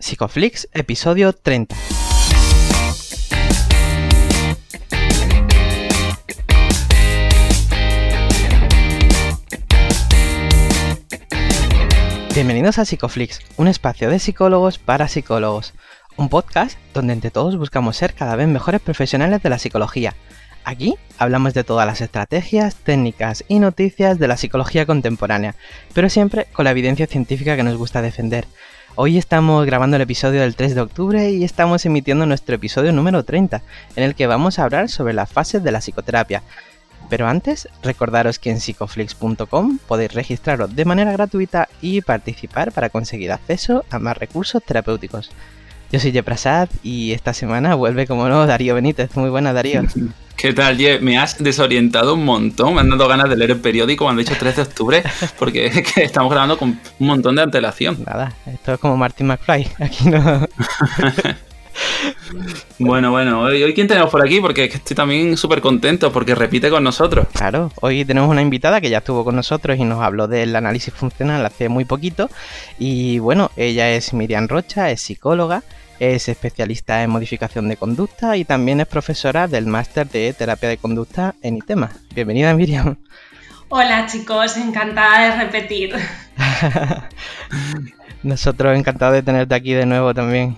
Psicoflix, episodio 30. Bienvenidos a Psicoflix, un espacio de psicólogos para psicólogos, un podcast donde entre todos buscamos ser cada vez mejores profesionales de la psicología. Aquí hablamos de todas las estrategias, técnicas y noticias de la psicología contemporánea, pero siempre con la evidencia científica que nos gusta defender. Hoy estamos grabando el episodio del 3 de octubre y estamos emitiendo nuestro episodio número 30, en el que vamos a hablar sobre las fases de la psicoterapia. Pero antes, recordaros que en psicoflix.com podéis registraros de manera gratuita y participar para conseguir acceso a más recursos terapéuticos. Yo soy Jeprasad y esta semana vuelve, como no, Darío Benítez. Muy buena, Darío. ¿Qué tal, Ye? Me has desorientado un montón. Me han dado ganas de leer el periódico cuando he dicho 3 de octubre, porque es que estamos grabando con un montón de antelación. Nada, esto es como Martin McFly. Aquí no. bueno, bueno, hoy, hoy, quién tenemos por aquí, porque estoy también súper contento, porque repite con nosotros. Claro, hoy tenemos una invitada que ya estuvo con nosotros y nos habló del análisis funcional hace muy poquito. Y bueno, ella es Miriam Rocha, es psicóloga es especialista en modificación de conducta y también es profesora del máster de terapia de conducta en ITEMA. Bienvenida, Miriam. Hola chicos, encantada de repetir. Nosotros encantados de tenerte aquí de nuevo también.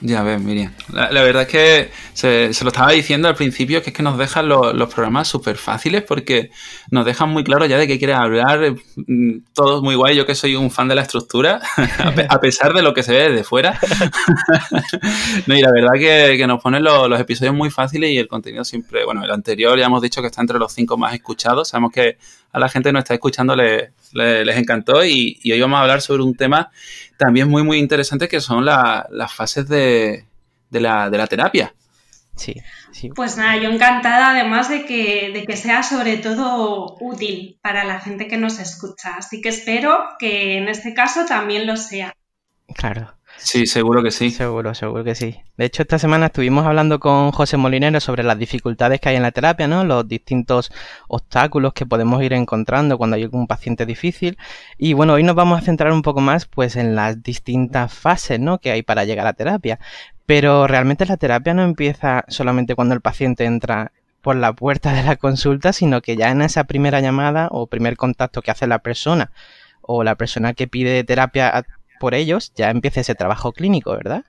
Ya ves, Miriam. La, verdad es que se, lo estaba diciendo al principio, que es que nos dejan los programas súper fáciles porque nos dejan muy claro ya de qué quieres hablar. Mm, todo muy guay, yo que soy un fan de la estructura, a pesar de lo que se ve desde fuera. no, y la verdad que, nos ponen los, episodios muy fáciles y el contenido siempre, bueno, el anterior ya hemos dicho que está entre los cinco más escuchados. Sabemos que a la gente que nos está escuchando les, les, encantó y, y hoy vamos a hablar sobre un tema también muy, muy interesante que son las fases de, la, terapia. Sí, sí. Pues nada, yo encantada además de que, de que sea sobre todo útil para la gente que nos escucha. Así que espero que en este caso también lo sea. Claro. Sí, seguro que sí. Seguro, seguro que sí. De hecho, esta semana estuvimos hablando con José Molinero sobre las dificultades que hay en la terapia, ¿no? Los distintos obstáculos que podemos ir encontrando cuando hay un paciente difícil. Y bueno, hoy nos vamos a centrar un poco más pues en las distintas fases, ¿no? que hay para llegar a terapia. Pero realmente la terapia no empieza solamente cuando el paciente entra por la puerta de la consulta, sino que ya en esa primera llamada o primer contacto que hace la persona o la persona que pide terapia por ellos ya empieza ese trabajo clínico, ¿verdad?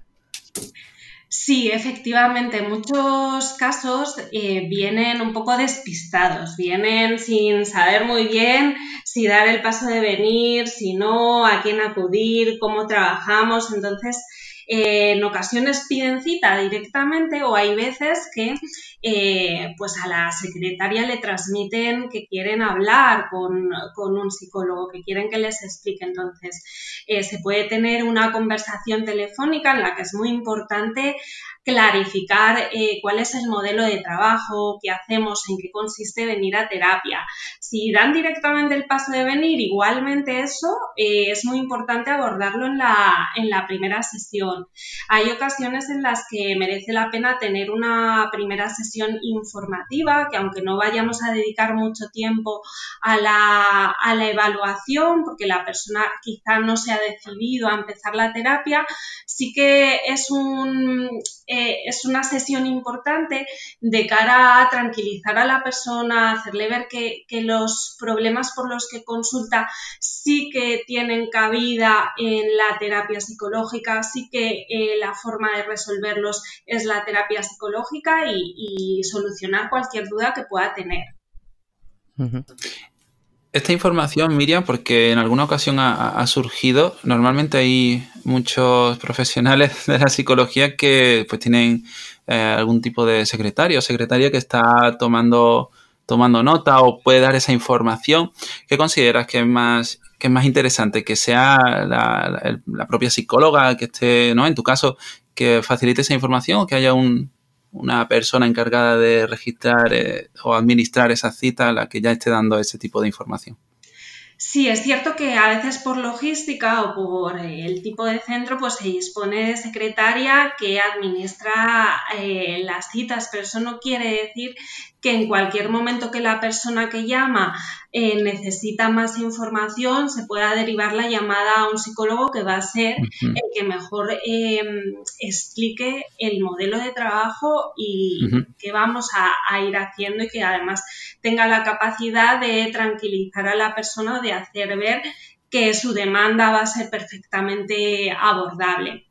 Sí, efectivamente, muchos casos eh, vienen un poco despistados, vienen sin saber muy bien si dar el paso de venir, si no, a quién acudir, cómo trabajamos, entonces eh, en ocasiones piden cita directamente o hay veces que eh, pues a la secretaria le transmiten que quieren hablar con, un psicólogo, que quieren que les explique. Entonces, eh, se puede tener una conversación telefónica en la que es muy importante clarificar cuál es el modelo de trabajo, qué hacemos, en qué consiste venir a terapia. Si dan directamente el paso de venir, igualmente eso es muy importante abordarlo en la, en la primera sesión. Hay ocasiones en las que merece la pena tener una primera sesión informativa, que aunque no vayamos a dedicar mucho tiempo a la, evaluación, porque la persona quizá no se ha decidido a empezar la terapia, sí que es eh, una sesión importante de cara a tranquilizar a la persona, hacerle ver que, los problemas por los que consulta sí que tienen cabida en la terapia psicológica, sí que eh, la forma de resolverlos es la terapia psicológica y, solucionar cualquier duda que pueda tener. Esta información, Miriam, porque en alguna ocasión ha, surgido, normalmente hay muchos profesionales de la psicología que pues tienen eh, algún tipo de secretario o secretaria que está tomando, tomando nota o puede dar esa información. ¿Qué consideras que es más, que es más interesante? ¿Que sea la, propia psicóloga que esté, ¿no? En tu caso, que facilite esa información que haya un, una persona encargada de registrar eh, o administrar esa cita a la que ya esté dando ese tipo de información. Sí, es cierto que a veces por logística o por eh, el tipo de centro, pues se dispone de secretaria que administra eh, las citas, pero eso no quiere decir que en cualquier momento que la persona que llama eh, necesita más información, se pueda derivar la llamada a un psicólogo que va a ser el que mejor em, explique el modelo de trabajo y que vamos a, ir haciendo y que además tenga la capacidad de tranquilizar a la persona, de hacer ver que su demanda va a ser perfectamente abordable.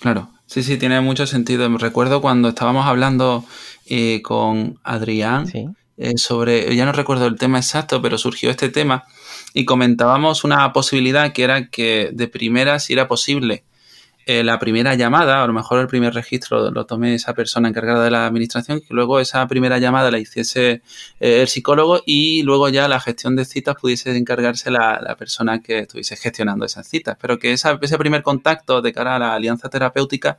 Claro, sí, sí, tiene mucho sentido. Recuerdo cuando estábamos hablando eh, con Adrián eh, sobre, ya no recuerdo el tema exacto, pero surgió este tema y comentábamos una posibilidad que era que de primera, si era posible, eh, la primera llamada, a lo mejor el primer registro lo tome esa persona encargada de la administración, que luego esa primera llamada la hiciese eh, el psicólogo y luego ya la gestión de citas pudiese encargarse la, persona que estuviese gestionando esas citas, pero que ese primer contacto de cara a la alianza terapéutica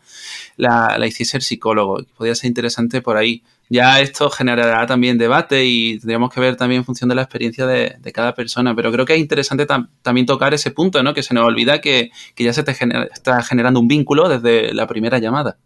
la, la hiciese el psicólogo. Podría ser interesante por ahí ya esto generará también debate y tendríamos que ver también en función de la experiencia de, cada persona. Pero creo que es interesante también tocar ese punto, ¿no? Que se nos olvida que, que ya se te está generando un vínculo desde la primera llamada.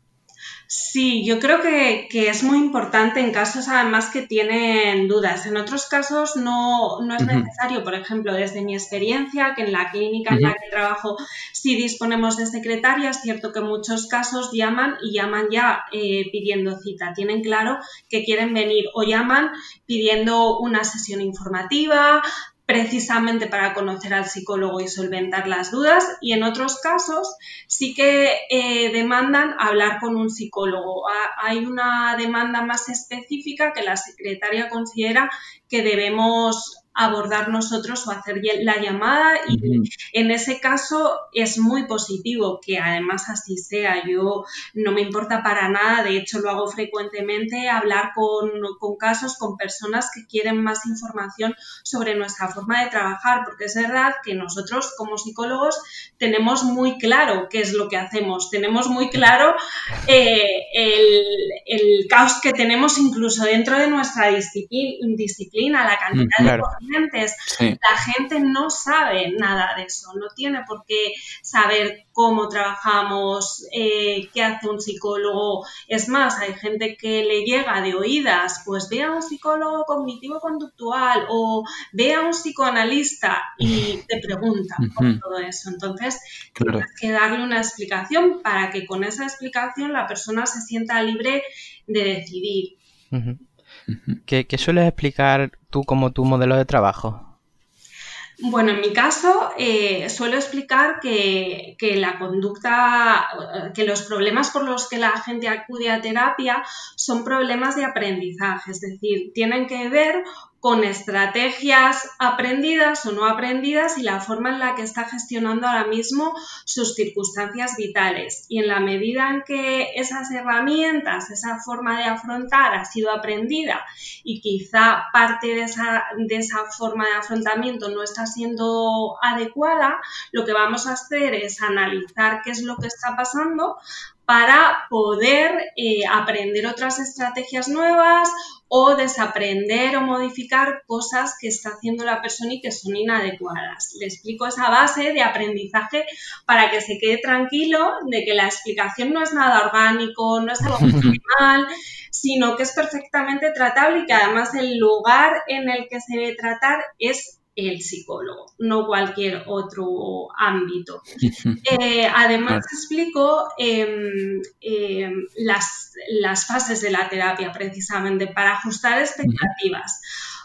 Sí, yo creo que, es muy importante en casos además que tienen dudas. En otros casos no, es necesario, por ejemplo, desde mi experiencia, que en la clínica en la que trabajo sí disponemos de secretaria, es cierto que en muchos casos llaman y llaman ya eh, pidiendo cita. Tienen claro que quieren venir o llaman pidiendo una sesión informativa, precisamente para conocer al psicólogo y solventar las dudas y en otros casos sí que eh, demandan hablar con un psicólogo. Hay una demanda más específica que la secretaria considera que debemos abordar nosotros o hacer la llamada y en ese caso es muy positivo que además así sea. Yo no me importa para nada, de hecho lo hago frecuentemente, hablar con, con casos, con personas que quieren más información sobre nuestra forma de trabajar, porque es verdad que nosotros como psicólogos tenemos muy claro qué es lo que hacemos, tenemos muy claro eh, el, el, caos que tenemos incluso dentro de nuestra disciplina, la cantidad mm, de la gente no sabe nada de eso, no tiene por qué saber cómo trabajamos, eh, qué hace un psicólogo. Es más, hay gente que le llega de oídas, pues ve a un psicólogo cognitivo-conductual o ve a un psicoanalista y te pregunta por todo eso. Entonces, tienes que darle una explicación para que con esa explicación la persona se sienta libre de decidir. ¿Qué, sueles explicar tú como tu modelo de trabajo? Bueno, en mi caso eh, suelo explicar que, que, la conducta, que los problemas por los que la gente acude a terapia son problemas de aprendizaje, es decir, tienen que ver con estrategias aprendidas o no aprendidas y la forma en la que está gestionando ahora mismo sus circunstancias vitales. Y en la medida en que esas herramientas, esa forma de afrontar ha sido aprendida y quizá parte de esa, de esa forma de afrontamiento no está siendo adecuada, lo que vamos a hacer es analizar qué es lo que está pasando para poder eh, aprender otras estrategias nuevas o desaprender o modificar cosas que está haciendo la persona y que son inadecuadas. Le explico esa base de aprendizaje para que se quede tranquilo de que la explicación no es nada orgánico, no es algo mal, sino que es perfectamente tratable y que además el lugar en el que se debe tratar es el psicólogo, no cualquier otro ámbito. Eh, además, explico em, em, las, las, fases de la terapia precisamente para ajustar expectativas,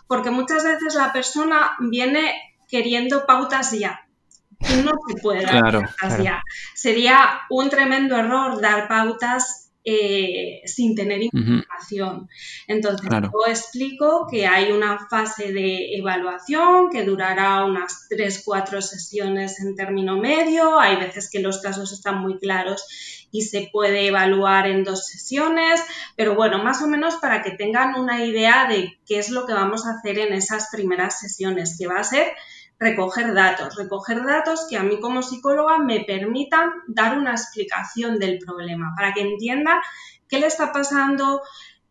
porque muchas veces la persona viene queriendo pautas ya. Y no se puede dar pautas ya. Sería un tremendo error dar pautas eh, sin tener información. Entonces, yo explico que hay una fase de evaluación que durará unas 3-4 sesiones en término medio. Hay veces que los casos están muy claros y se puede evaluar en dos sesiones, pero bueno, más o menos para que tengan una idea de qué es lo que vamos a hacer en esas primeras sesiones, que va a ser recoger datos, recoger datos que a mí como psicóloga me permitan dar una explicación del problema, para que entienda qué le está pasando,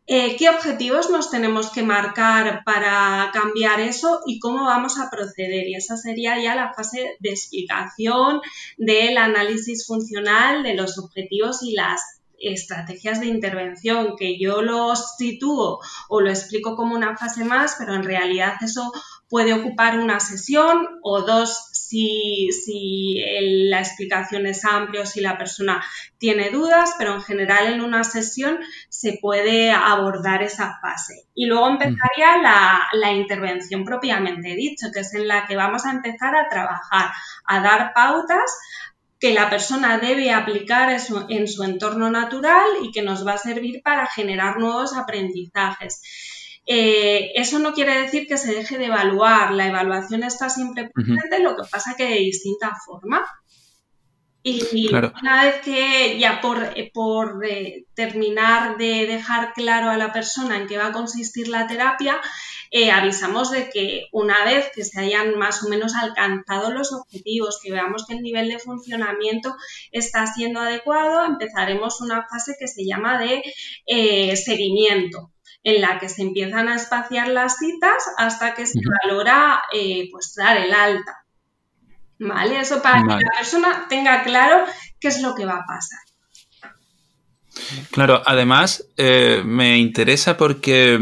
eh, qué objetivos nos tenemos que marcar para cambiar eso y cómo vamos a proceder. Y esa sería ya la fase de explicación del análisis funcional de los objetivos y las estrategias de intervención, que yo los sitúo o lo explico como una fase más, pero en realidad eso puede ocupar una sesión o dos si, si la explicación es amplia o si la persona tiene dudas, pero en general en una sesión se puede abordar esa fase. Y luego empezaría la, la intervención propiamente dicho, que es en la que vamos a empezar a trabajar, a dar pautas que la persona debe aplicar en su, entorno natural y que nos va a servir para generar nuevos aprendizajes. Eh, eso no quiere decir que se deje de evaluar, la evaluación está siempre presente, lo que pasa que de distinta forma. Y una vez que ya por, por eh, terminar de dejar claro a la persona en qué va a consistir la terapia, eh, avisamos de que una vez que se hayan más o menos alcanzado los objetivos, que veamos que el nivel de funcionamiento está siendo adecuado, empezaremos una fase que se llama de eh, seguimiento en la que se empiezan a espaciar las citas hasta que se valora eh, pues dar el alta. ¿Vale? Eso para que la persona tenga claro qué es lo que va a pasar. Claro, además me interesa porque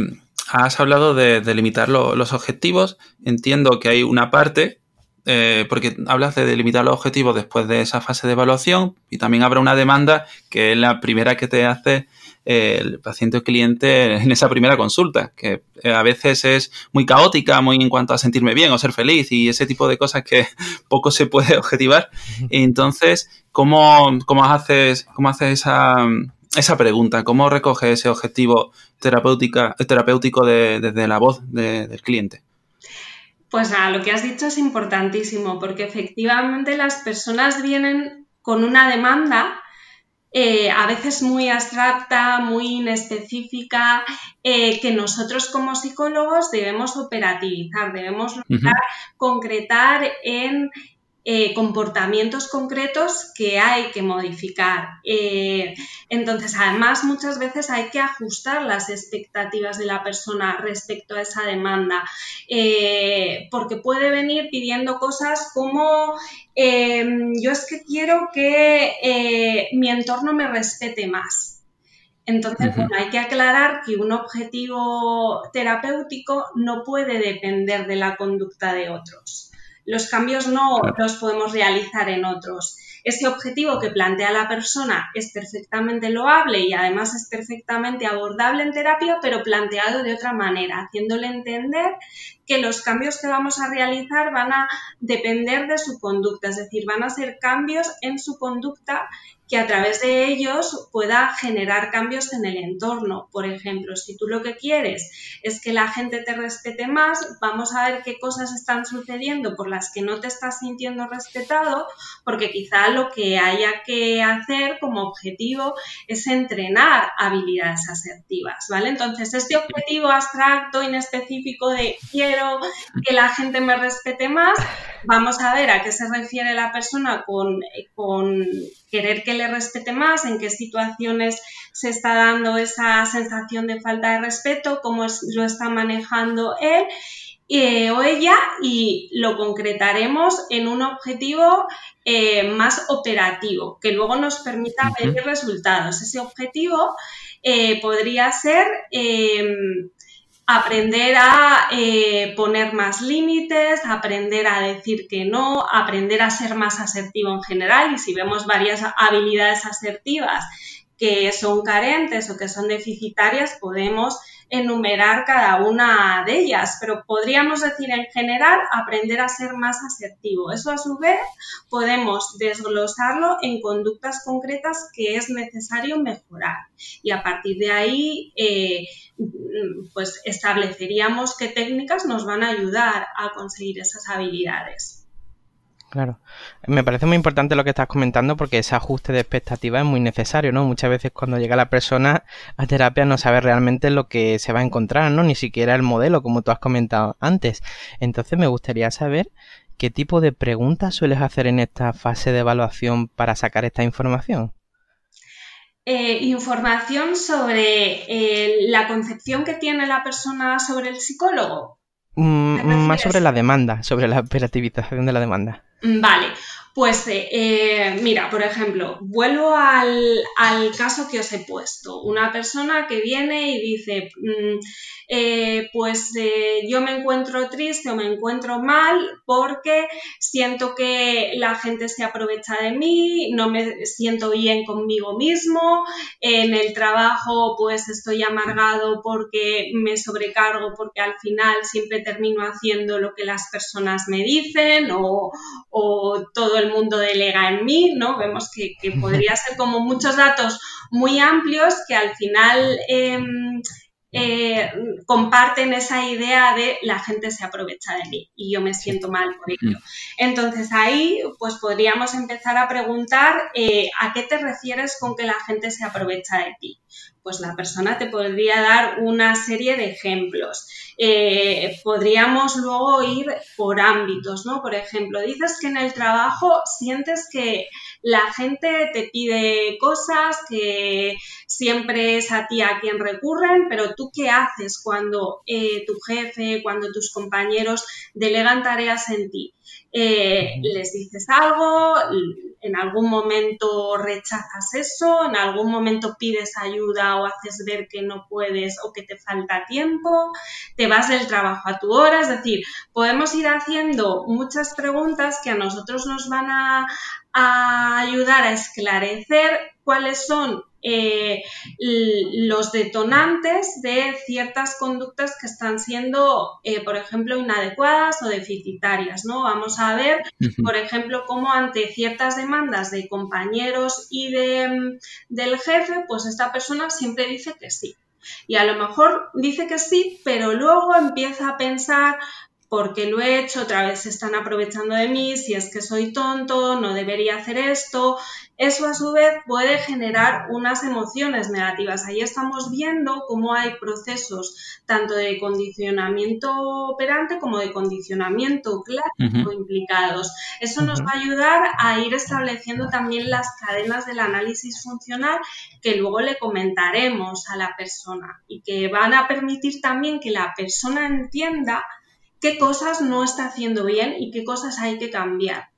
has hablado de, delimitar los objetivos. Entiendo que hay una parte, eh, porque hablas de delimitar los objetivos después de esa fase de evaluación y también habrá una demanda que es la primera que te hace eh, el paciente o cliente en esa primera consulta, que eh, a veces es muy caótica, muy en cuanto a sentirme bien o ser feliz y ese tipo de cosas que poco se puede objetivar. Entonces, ¿cómo, cómo haces, cómo haces esa esa pregunta, ¿cómo recoge ese objetivo terapéutica, terapéutico desde la voz del cliente? Pues nada, lo que has dicho es importantísimo, porque efectivamente las personas vienen con una demanda eh, a veces muy abstracta, muy inespecífica, eh, que nosotros como psicólogos debemos operativizar, debemos concretar en eh, comportamientos concretos que hay que modificar. Eh, entonces, además, muchas veces hay que ajustar las expectativas de la persona respecto a esa demanda, eh, porque puede venir pidiendo cosas como yo es que quiero que mi entorno me respete más. Entonces, hay que aclarar que un objetivo terapéutico no puede depender de la conducta de otros. Los cambios no los podemos realizar en otros. Ese objetivo que plantea la persona es perfectamente loable y además es perfectamente abordable en terapia, pero planteado de otra manera, haciéndole entender que los cambios que vamos a realizar van a depender de su conducta, es decir, van a ser cambios en su conducta que a través de ellos pueda generar cambios en el entorno. Por ejemplo, si tú lo que quieres es que la gente te respete más, vamos a ver qué cosas están sucediendo por las que no te estás sintiendo respetado, porque quizá lo que haya que hacer como objetivo es entrenar habilidades asertivas, ¿vale? Entonces, este objetivo abstracto, inespecífico de quiero que la gente me respete más, vamos a ver a qué se refiere la persona con, con querer que le respete más, en qué situaciones se está dando esa sensación de falta de respeto, cómo lo está manejando él eh, o ella y lo concretaremos en un objetivo eh, más operativo que luego nos permita ver resultados. Ese objetivo eh, podría ser aprender a eh, poner más límites, aprender a decir que no, aprender a ser más asertivo en general. Y si vemos varias habilidades asertivas que son carentes o que son deficitarias, podemos enumerar cada una de ellas, pero podríamos decir en general aprender a ser más asertivo. Eso a su vez podemos desglosarlo en conductas concretas que es necesario mejorar y a partir de ahí eh, pues estableceríamos qué técnicas nos van a ayudar a conseguir esas habilidades. Claro. Me parece muy importante lo que estás comentando porque ese ajuste de expectativas es muy necesario, ¿no? Muchas veces cuando llega la persona a terapia no sabe realmente lo que se va a encontrar, ¿no? Ni siquiera el modelo, como tú has comentado antes. Entonces me gustaría saber qué tipo de preguntas sueles hacer en esta fase de evaluación para sacar esta información. eh, información sobre eh, la concepción que tiene la persona sobre el psicólogo. Mm, más sobre la demanda, sobre la operativización de la demanda. Vale, pues eh, mira, por ejemplo, vuelvo al, caso que os he puesto. Una persona que viene y dice, mm, eh, pues eh, yo me encuentro triste o me encuentro mal porque siento que la gente se aprovecha de mí, no me siento bien conmigo mismo, en el trabajo pues estoy amargado porque me sobrecargo porque al final siempre termino haciendo lo que las personas me dicen o, todo el mundo delega en mí, ¿no? Vemos que, podría ser como muchos datos muy amplios que al final... Em, eh, comparten esa idea de la gente se aprovecha de mí y yo me siento mal por ello. Entonces ahí pues podríamos empezar a preguntar eh, a qué te refieres con que la gente se aprovecha de ti. Pues la persona te podría dar una serie de ejemplos. Eh, podríamos luego ir por ámbitos, ¿no? Por ejemplo, dices que en el trabajo sientes que la gente te pide cosas, que siempre es a ti a quien recurren, pero tú qué haces cuando eh, tu jefe, cuando tus compañeros delegan tareas en ti. Eh, les dices algo, en algún momento rechazas eso, en algún momento pides ayuda o haces ver que no puedes o que te falta tiempo, te vas del trabajo a tu hora, es decir, podemos ir haciendo muchas preguntas que a nosotros nos van a, ayudar a esclarecer cuáles son eh, los detonantes de ciertas conductas que están siendo, eh, por ejemplo, inadecuadas o deficitarias. ¿no? Vamos a ver, por ejemplo, cómo ante ciertas demandas de compañeros y de, mm, del jefe, pues esta persona siempre dice que sí. Y a lo mejor dice que sí, pero luego empieza a pensar, porque lo he hecho, otra vez se están aprovechando de mí, si es que soy tonto, no debería hacer esto. Eso a su vez puede generar unas emociones negativas. Ahí estamos viendo cómo hay procesos tanto de condicionamiento operante como de condicionamiento clásico implicados. Eso nos va a ayudar a ir estableciendo también las cadenas del análisis funcional que luego le comentaremos a la persona y que van a permitir también que la persona entienda qué cosas no está haciendo bien y qué cosas hay que cambiar.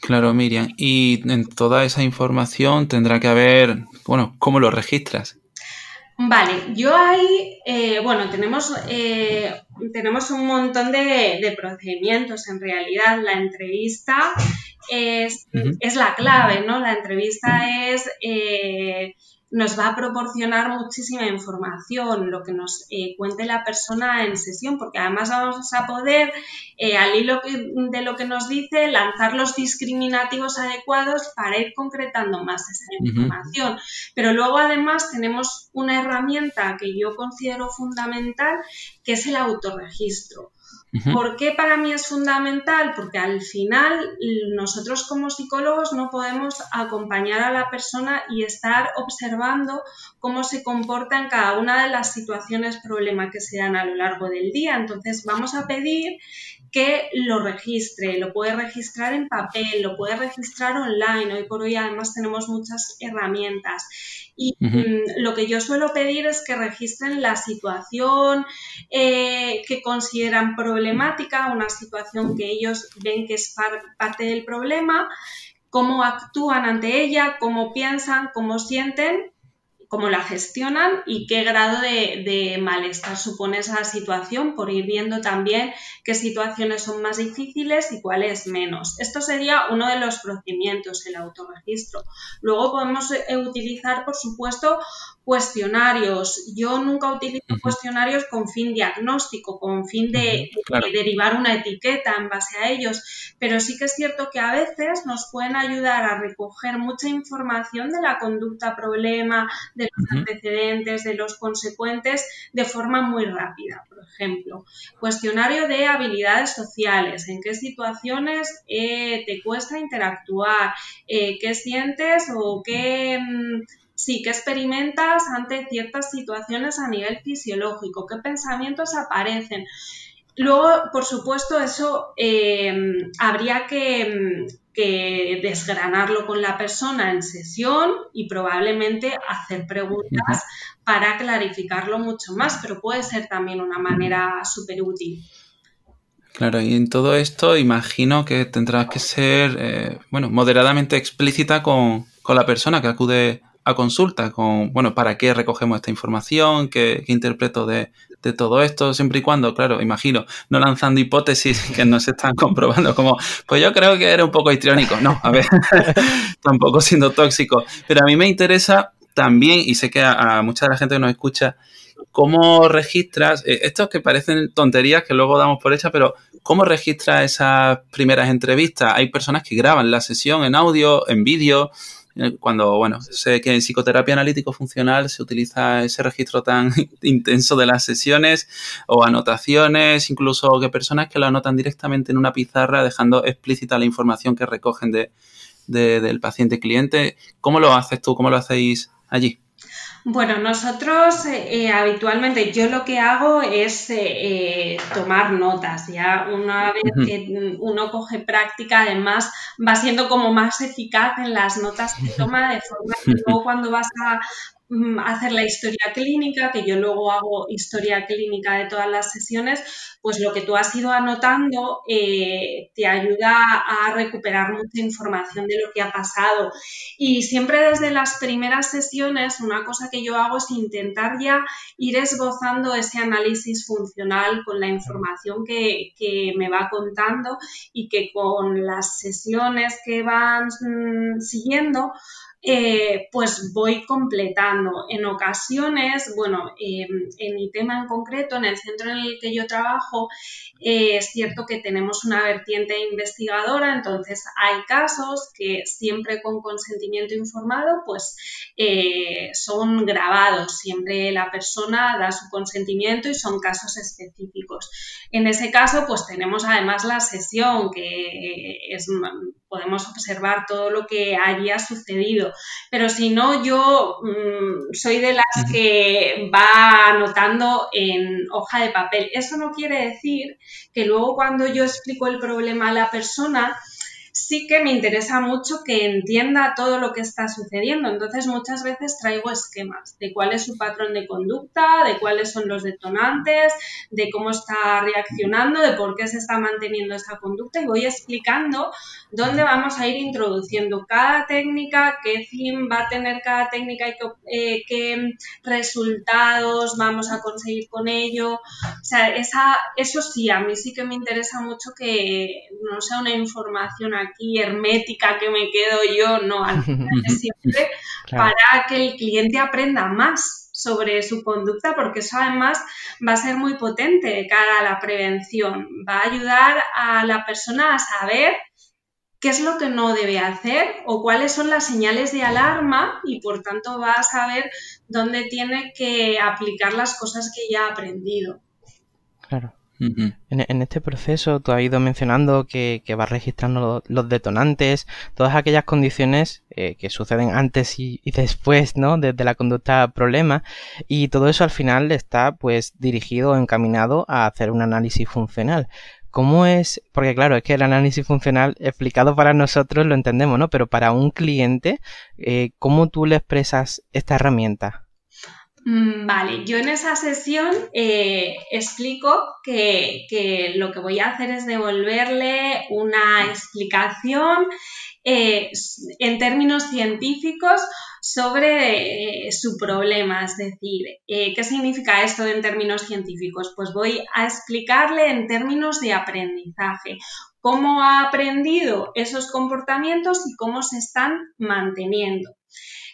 Claro. Miriam. Y en toda esa información tendrá que haber, bueno, ¿cómo lo registras? Vale, yo ahí, eh, bueno, tenemos, eh, tenemos un montón de, procedimientos en realidad. La entrevista es, es, la clave, ¿no? La entrevista es eh, nos va a proporcionar muchísima información, lo que nos eh, cuente la persona en sesión, porque además vamos a poder, eh, al hilo de lo que nos dice, lanzar los discriminativos adecuados para ir concretando más esa información. Pero luego además tenemos una herramienta que yo considero fundamental, que es el autorregistro. ¿Por qué para mí es fundamental? Porque al final nosotros como psicólogos no podemos acompañar a la persona y estar observando cómo se comporta en cada una de las situaciones problema que se dan a lo largo del día. Entonces vamos a pedir que lo registre, lo puede registrar en papel, lo puede registrar online. Hoy por hoy además tenemos muchas herramientas. Y mm, lo que yo suelo pedir es que registren la situación eh, que consideran problemática, una situación que ellos ven que es parte del problema, cómo actúan ante ella, cómo piensan, cómo sienten cómo la gestionan y qué grado de, malestar supone esa situación, por ir viendo también qué situaciones son más difíciles y cuáles menos. Esto sería uno de los procedimientos, el autorregistro. Luego podemos eh, utilizar, por supuesto, cuestionarios. Yo nunca utilizo cuestionarios con fin diagnóstico, con fin de, derivar una etiqueta en base a ellos, pero sí que es cierto que a veces nos pueden ayudar a recoger mucha información de la conducta problema, de los antecedentes, de los consecuentes, de forma muy rápida. Por ejemplo, cuestionario de habilidades sociales, en qué situaciones eh, te cuesta interactuar, eh, qué sientes o qué... Mm, sí, ¿qué experimentas ante ciertas situaciones a nivel fisiológico? ¿Qué pensamientos aparecen? Luego, por supuesto, eso eh, habría que, que desgranarlo con la persona en sesión y probablemente hacer preguntas para clarificarlo mucho más, pero puede ser también una manera súper útil. Claro, y en todo esto imagino que tendrás que ser, eh, bueno, moderadamente explícita con, con, la persona que acude a consulta, con, bueno, para qué recogemos esta información, qué, interpreto de, de, todo esto, siempre y cuando, claro, imagino, no lanzando hipótesis que no se están comprobando, como, pues yo creo que era un poco histriónico, no, a ver, tampoco siendo tóxico, pero a mí me interesa también, y sé que a, mucha de la gente que nos escucha, ¿Cómo registras, eh, estos que parecen tonterías que luego damos por hechas, pero cómo registras esas primeras entrevistas? Hay personas que graban la sesión en audio, en vídeo, cuando, bueno, sé que en psicoterapia analítico funcional se utiliza ese registro tan intenso de las sesiones o anotaciones, incluso que personas que lo anotan directamente en una pizarra dejando explícita la información que recogen de, del paciente cliente. ¿Cómo lo haces tú? ¿Cómo lo hacéis allí? Bueno, nosotros eh, eh, habitualmente yo lo que hago es eh, tomar notas. Ya una vez que uno coge práctica, además va siendo como más eficaz en las notas que toma, de forma que luego cuando vas a hacer la historia clínica, que yo luego hago historia clínica de todas las sesiones, pues lo que tú has ido anotando eh, te ayuda a recuperar mucha información de lo que ha pasado. Y siempre desde las primeras sesiones, una cosa que yo hago es intentar ya ir esbozando ese análisis funcional con la información que, que me va contando y que con las sesiones que van mm, siguiendo, eh, pues voy completando. En ocasiones, bueno, em, en mi tema en concreto, en el centro en el que yo trabajo, eh, es cierto que tenemos una vertiente investigadora, entonces hay casos que siempre con consentimiento informado, pues eh, son grabados, siempre la persona da su consentimiento y son casos específicos. En ese caso, pues tenemos además la sesión, que es podemos observar todo lo que haya sucedido. Pero si no, yo mm, soy de las que va anotando en hoja de papel. Eso no quiere decir que luego cuando yo explico el problema a la persona, sí que me interesa mucho que entienda todo lo que está sucediendo. Entonces, muchas veces traigo esquemas de cuál es su patrón de conducta, de cuáles son los detonantes, de cómo está reaccionando, de por qué se está manteniendo esa conducta y voy explicando dónde vamos a ir introduciendo cada técnica, qué fin va a tener cada técnica y qué, eh, resultados vamos a conseguir con ello. O sea, eso sí, a mí sí que me interesa mucho que no sea una información aquí hermética que me quedo yo, no, al final siempre para que el cliente aprenda más sobre su conducta, porque eso además va a ser muy potente de cara a la prevención. Va a ayudar a la persona a saber qué es lo que no debe hacer o cuáles son las señales de alarma y por tanto va a saber dónde tiene que aplicar las cosas que ya ha aprendido. Claro en, este proceso tú has ido mencionando que, que vas registrando los, detonantes, todas aquellas condiciones eh, que suceden antes y, después, ¿no? Desde la conducta problema y todo eso al final está pues dirigido, encaminado a hacer un análisis funcional. ¿Cómo es? Porque claro, es que el análisis funcional explicado para nosotros lo entendemos, ¿no? Pero para un cliente, eh, ¿cómo tú le expresas esta herramienta? Mm, vale, yo en esa sesión eh, explico que, lo que voy a hacer es devolverle una explicación eh, en términos científicos sobre eh, su problema, es decir, ¿qué significa esto en términos científicos? Pues voy a explicarle en términos de aprendizaje, cómo ha aprendido esos comportamientos y cómo se están manteniendo.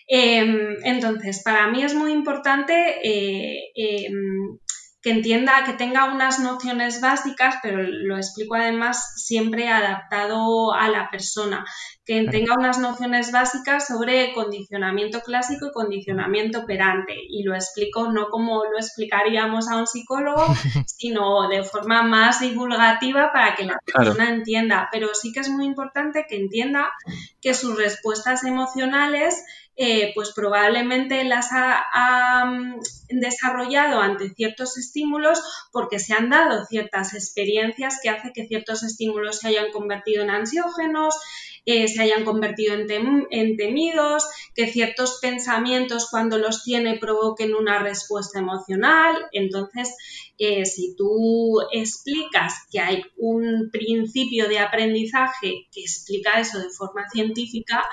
Em, entonces, para mí es muy importante eh, em, que entienda, que tenga unas nociones básicas, pero lo explico además siempre adaptado a la persona, que tenga unas nociones básicas sobre condicionamiento clásico y condicionamiento operante. Y lo explico no como lo explicaríamos a un psicólogo, sino de forma más divulgativa para que la persona entienda. Pero sí que es muy importante que entienda que sus respuestas emocionales eh, pues probablemente las ha, mm, desarrollado ante ciertos estímulos porque se han dado ciertas experiencias que hacen que ciertos estímulos se hayan convertido en ansiógenos, eh, se hayan convertido en, temidos, que ciertos pensamientos cuando los tiene provoquen una respuesta emocional. Entonces, eh, si tú explicas que hay un principio de aprendizaje que explica eso de forma científica,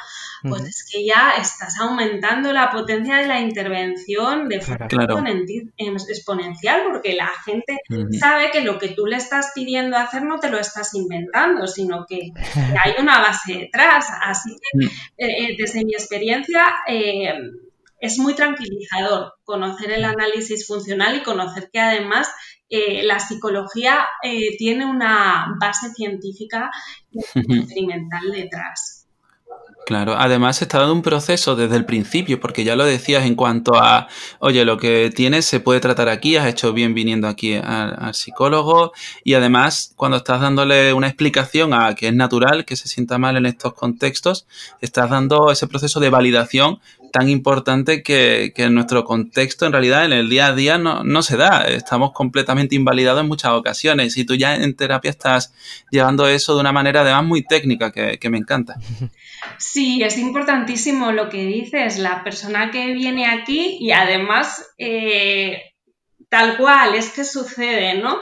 pues es que ya estás aumentando la potencia de la intervención de forma exponencial, porque la gente sabe que lo que tú le estás pidiendo hacer no te lo estás inventando, sino que, hay una base detrás. Así que, mm. eh, eh, desde mi experiencia, es muy tranquilizador conocer el análisis funcional y conocer que además eh, la psicología eh, tiene una base científica experimental detrás. Claro, además se está dando un proceso desde el principio, porque ya lo decías en cuanto a, oye, lo que tienes se puede tratar aquí, has hecho bien viniendo aquí al, psicólogo, y además cuando estás dándole una explicación a que es natural que se sienta mal en estos contextos, estás dando ese proceso de validación tan importante que, en nuestro contexto, en realidad, en el día a día no, se da. Estamos completamente invalidados en muchas ocasiones y tú ya en terapia estás llevando eso de una manera además muy técnica que, que me encanta. Sí, es importantísimo lo que dices. La persona que viene aquí y además eh, tal cual, es que sucede, ¿no?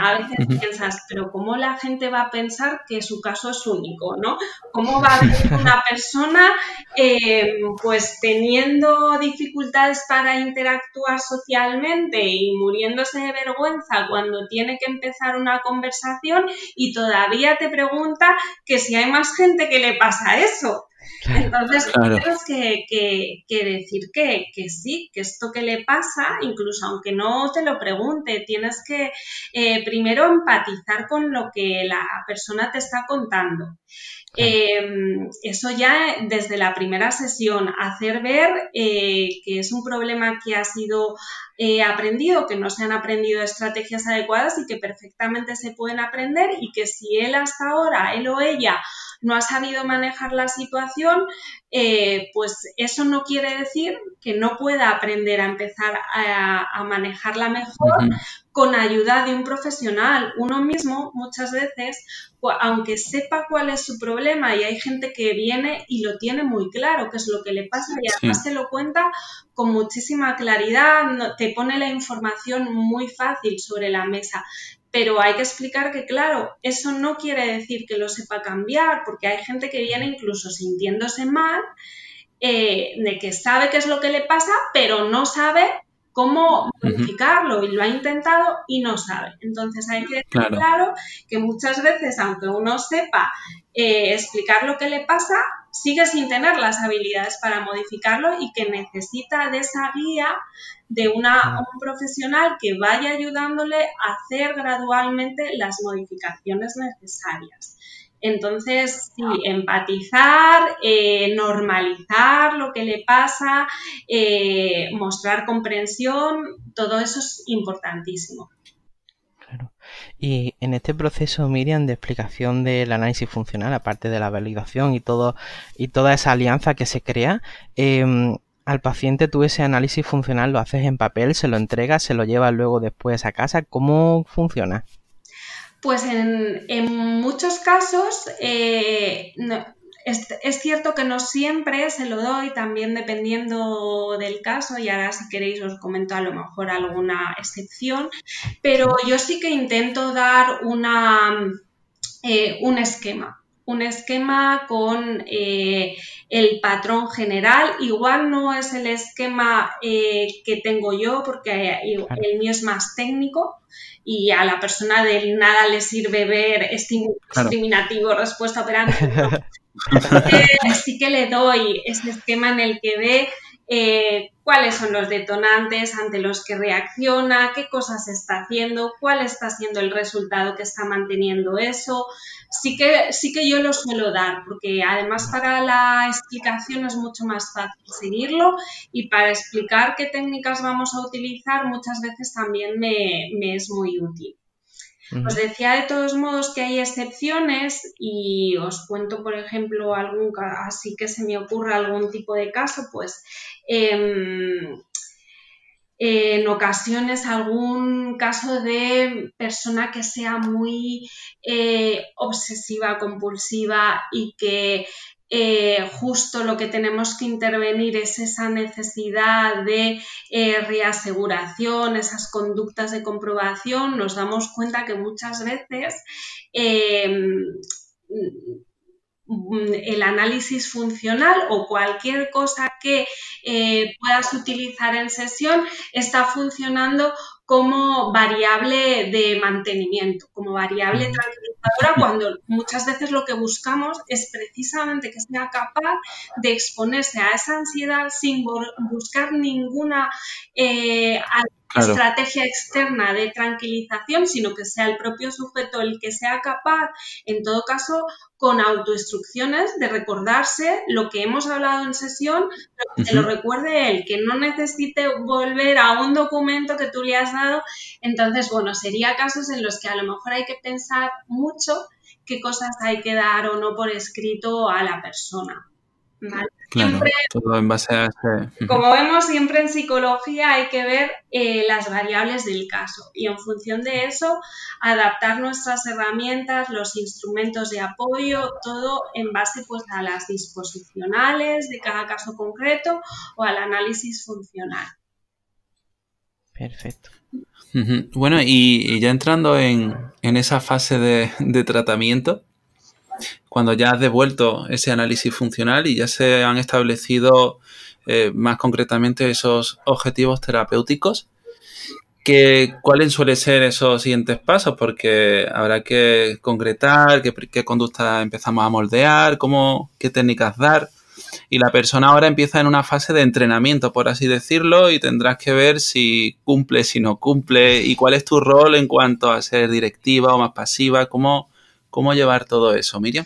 A veces piensas, pero ¿cómo la gente va a pensar que su caso es único, ¿no? ¿Cómo va a venir una persona eh, pues teniendo dificultades para interactuar socialmente y muriéndose de vergüenza cuando tiene que empezar una conversación y todavía te pregunta que si hay más gente que le pasa eso? Entonces, tienes que, decir que, sí, que esto que le pasa, incluso aunque no te lo pregunte, tienes que eh, primero empatizar con lo que la persona te está contando. Em, eso ya desde la primera sesión, hacer ver eh, que es un problema que ha sido eh, aprendido, que no se han aprendido estrategias adecuadas y que perfectamente se pueden aprender y que si él hasta ahora, él o ella, no ha sabido manejar la situación, eh, pues eso no quiere decir que no pueda aprender a empezar a, manejarla mejor con ayuda de un profesional. Uno mismo muchas veces, aunque sepa cuál es su problema y hay gente que viene y lo tiene muy claro, qué es lo que le pasa y además se lo cuenta con muchísima claridad, te pone la información muy fácil sobre la mesa. Pero hay que explicar que, claro, eso no quiere decir que lo sepa cambiar, porque hay gente que viene incluso sintiéndose mal, eh, de que sabe qué es lo que le pasa, pero no sabe cómo modificarlo y lo ha intentado y no sabe. Entonces hay que dejar claro. que muchas veces, aunque uno sepa eh, explicar lo que le pasa, sigue sin tener las habilidades para modificarlo y que necesita de esa guía de una, un profesional que vaya ayudándole a hacer gradualmente las modificaciones necesarias. Entonces, sí, empatizar, eh, normalizar lo que le pasa, eh, mostrar comprensión, todo eso es importantísimo. Claro. Y en este proceso, Miriam, de explicación del análisis funcional, aparte de la validación y todo, y toda esa alianza que se crea, em, al paciente tú ese análisis funcional lo haces en papel, se lo entregas, se lo llevas luego después a casa. ¿Cómo funciona? Pues en, muchos casos eh, es, cierto que no siempre se lo doy, también dependiendo del caso, y ahora si queréis os comento a lo mejor alguna excepción, pero yo sí que intento dar una, eh, un esquema un esquema con eh, el patrón general. Igual no es el esquema que tengo yo, porque el mío es más técnico, y a la persona del nada le sirve ver estímulo discriminativo, respuesta operante. sí que le doy ese esquema en el que ve eh, cuáles son los detonantes ante los que reacciona, qué cosas está haciendo, cuál está siendo el resultado que está manteniendo eso. Sí que, sí que yo lo suelo dar, porque además para la explicación es mucho más fácil seguirlo y para explicar qué técnicas vamos a utilizar muchas veces también me, me es muy útil. Os decía de todos modos que hay excepciones y os cuento, por ejemplo, algún así que se me ocurra algún tipo de caso, pues em, en ocasiones algún caso de persona que sea muy eh, obsesiva, compulsiva y que eh, justo lo que tenemos que intervenir es esa necesidad de eh, reaseguración, esas conductas de comprobación, nos damos cuenta que muchas veces em, el análisis funcional o cualquier cosa que eh, puedas utilizar en sesión está funcionando como variable de mantenimiento, como variable tranquilizadora, cuando muchas veces lo que buscamos es precisamente que sea capaz de exponerse a esa ansiedad sin buscar ninguna eh, estrategia externa de tranquilización, sino que sea el propio sujeto el que sea capaz, en todo caso, con autoinstrucciones de recordarse lo que hemos hablado en sesión, que se lo recuerde él, que no necesite volver a un documento que tú le has dado. Entonces, bueno, sería casos en los que a lo mejor hay que pensar mucho qué cosas hay que dar o no por escrito a la persona. Todo en base a Como vemos, siempre en psicología hay que ver eh, las variables del caso y en función de eso adaptar nuestras herramientas, los instrumentos de apoyo, todo en base pues, a las disposicionales de cada caso concreto o al análisis funcional. Perfecto. Bueno, y, ya entrando en, esa fase de, tratamiento, cuando ya has devuelto ese análisis funcional y ya se han establecido eh, más concretamente esos objetivos terapéuticos, que, ¿cuáles suelen ser esos siguientes pasos? Porque habrá que concretar qué, qué conducta empezamos a moldear, cómo, qué técnicas dar y la persona ahora empieza en una fase de entrenamiento, por así decirlo, y tendrás que ver si cumple, si no cumple, y cuál es tu rol en cuanto a ser directiva o más pasiva, cómo, cómo llevar todo eso, Miriam.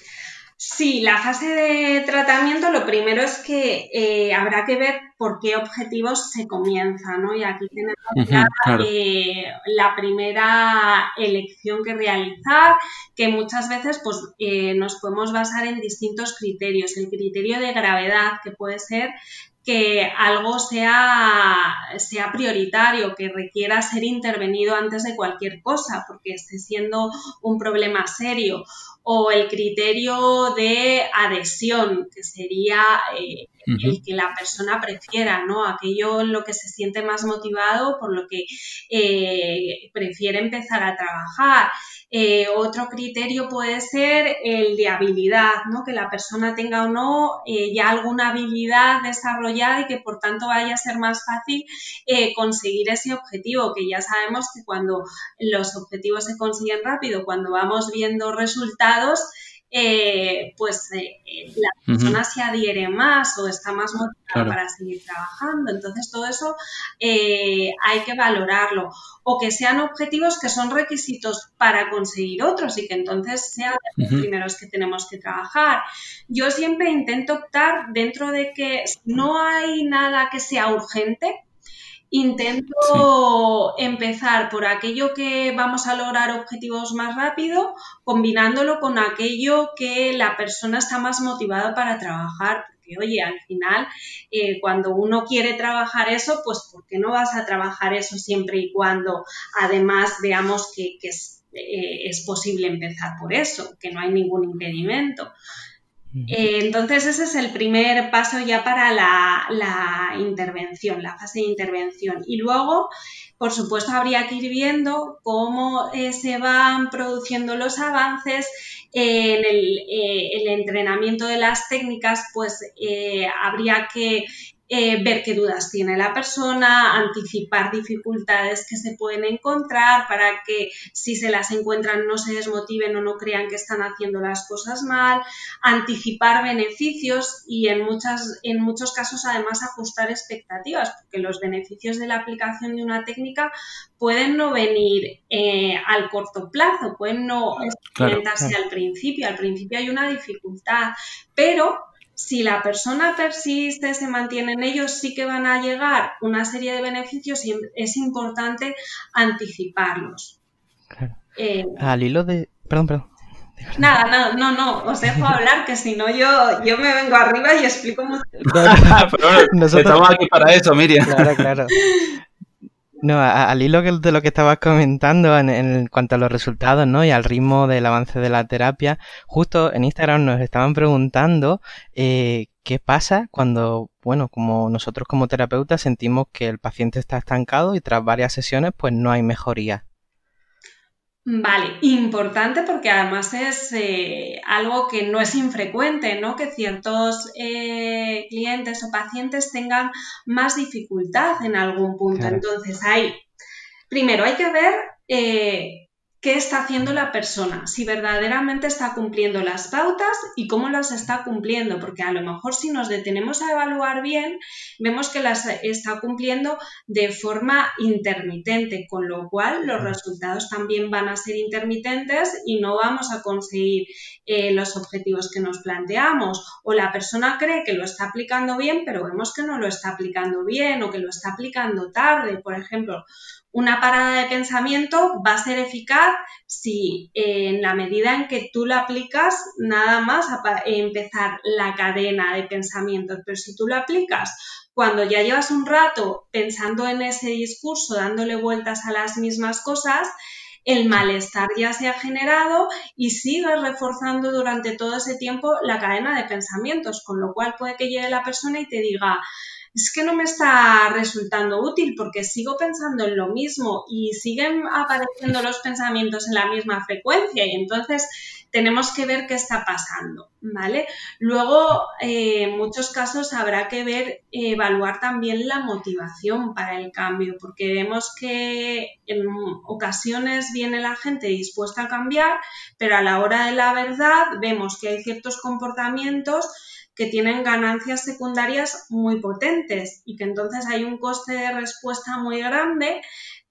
Sí, la fase de tratamiento lo primero es que eh, habrá que ver por qué objetivos se comienza, ¿no? Y aquí tenemos eh, la primera elección que realizar, que muchas veces pues, eh, nos podemos basar en distintos criterios. El criterio de gravedad, que puede ser que algo sea, sea prioritario, que requiera ser intervenido antes de cualquier cosa, porque esté siendo un problema serio, o el criterio de adhesión, que sería eh, el que la persona prefiera, ¿no? Aquello en lo que se siente más motivado, por lo que eh, prefiere empezar a trabajar. Eh, otro criterio puede ser el de habilidad, ¿no? que la persona tenga o no ya alguna habilidad desarrollada y que por tanto vaya a ser más fácil conseguir ese objetivo, que ya sabemos que cuando los objetivos se consiguen rápido, cuando vamos viendo resultados, eh, pues eh, eh, la persona se adhiere más o está más motivada para seguir trabajando. Entonces, todo eso hay que valorarlo. O que sean objetivos que son requisitos para conseguir otros y que entonces sean los primeros que tenemos que trabajar. Yo siempre intento optar dentro de que no hay nada que sea urgente, Intento empezar por aquello que vamos a lograr objetivos más rápido, combinándolo con aquello que la persona está más motivada para trabajar. Porque, oye, al final, eh, cuando uno quiere trabajar eso, pues ¿por qué no vas a trabajar eso siempre y cuando además veamos que, es, eh, es posible empezar por eso, que no hay ningún impedimento? Eh, entonces ese es el primer paso ya para la, intervención, la fase de intervención. Y luego, por supuesto, habría que ir viendo cómo eh, se van produciendo los avances en el, eh, el, entrenamiento de las técnicas, pues habría que eh, ver qué dudas tiene la persona, anticipar dificultades que se pueden encontrar para que si se las encuentran no se desmotiven o no crean que están haciendo las cosas mal, anticipar beneficios y en, muchas, en muchos casos además ajustar expectativas, porque los beneficios de la aplicación de una técnica pueden no venir eh, al corto plazo, pueden no experimentarse al principio, al principio hay una dificultad, pero si la persona persiste, se mantiene en ellos, sí que van a llegar una serie de beneficios y es importante anticiparlos. Eh, Al hilo de... Perdón, perdón. Nada, nada, no, no, os dejo hablar, que si no yo, yo me vengo arriba y explico mucho. Estamos aquí para eso, Miriam. Claro, claro. No, al hilo de lo que estabas comentando en, cuanto a los resultados, ¿no? Y al ritmo del avance de la terapia, justo en Instagram nos estaban preguntando eh, qué pasa cuando, bueno, como nosotros como terapeutas sentimos que el paciente está estancado y tras varias sesiones, pues no hay mejoría. Vale, importante porque además es eh, algo que no es infrecuente, ¿no? Que ciertos eh, clientes o pacientes tengan más dificultad en algún punto. Entonces, ahí, primero hay que ver eh, qué está haciendo la persona, si verdaderamente está cumpliendo las pautas y cómo las está cumpliendo, porque a lo mejor si nos detenemos a evaluar bien, vemos que las está cumpliendo de forma intermitente, con lo cual los resultados también van a ser intermitentes y no vamos a conseguir eh, los objetivos que nos planteamos. O la persona cree que lo está aplicando bien, pero vemos que no lo está aplicando bien o que lo está aplicando tarde. Por ejemplo, una parada de pensamiento va a ser eficaz si en la medida en que tú la aplicas, nada más a empezar la cadena de pensamientos, pero si tú lo aplicas cuando ya llevas un rato pensando en ese discurso, dándole vueltas a las mismas cosas, el malestar ya se ha generado y sigues reforzando durante todo ese tiempo la cadena de pensamientos, con lo cual puede que llegue la persona y te diga, es que no me está resultando útil porque sigo pensando en lo mismo y siguen apareciendo los pensamientos en la misma frecuencia y entonces tenemos que ver qué está pasando, ¿vale? Luego, eh, en muchos casos habrá que ver, evaluar también la motivación para el cambio, porque vemos que en ocasiones viene la gente dispuesta a cambiar, pero a la hora de la verdad vemos que hay ciertos comportamientos que tienen ganancias secundarias muy potentes y que entonces hay un coste de respuesta muy grande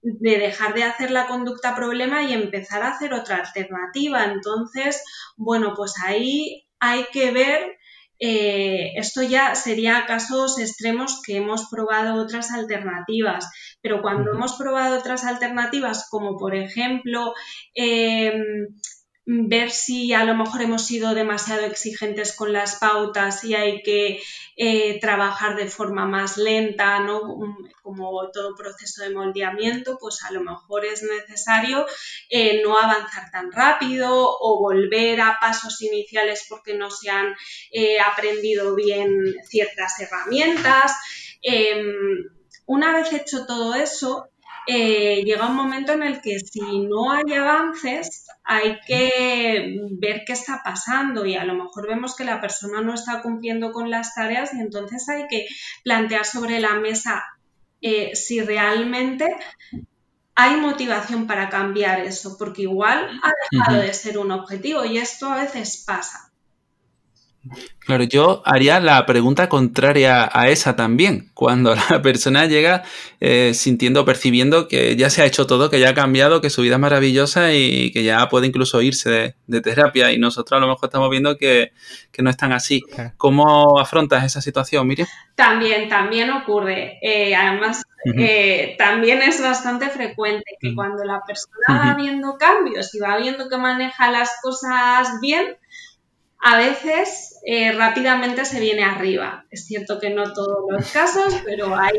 de dejar de hacer la conducta problema y empezar a hacer otra alternativa. Entonces, bueno, pues ahí hay que ver, eh, esto ya sería casos extremos que hemos probado otras alternativas, pero cuando hemos probado otras alternativas, como por ejemplo, em, ver si a lo mejor hemos sido demasiado exigentes con las pautas y hay que eh, trabajar de forma más lenta, ¿no? Como todo proceso de moldeamiento, pues a lo mejor es necesario eh, no avanzar tan rápido o volver a pasos iniciales porque no se han eh, aprendido bien ciertas herramientas. Em, una vez hecho todo eso, llega un momento en el que si no hay avances, hay que ver qué está pasando y a lo mejor vemos que la persona no está cumpliendo con las tareas y entonces hay que plantear sobre la mesa eh, si realmente hay motivación para cambiar eso, porque igual ha dejado de ser un objetivo y esto a veces pasa. Claro, yo haría la pregunta contraria a esa también. Cuando la persona llega eh, sintiendo, percibiendo que ya se ha hecho todo, que ya ha cambiado, que su vida es maravillosa y que ya puede incluso irse de, terapia. Y nosotros a lo mejor estamos viendo que, no es tan así. ¿Cómo afrontas esa situación, Miriam? También, también ocurre. Eh, además, eh, también es bastante frecuente que cuando la persona va viendo cambios y va viendo que maneja las cosas bien, a veces eh, rápidamente se viene arriba. Es cierto que no todos los casos, pero hay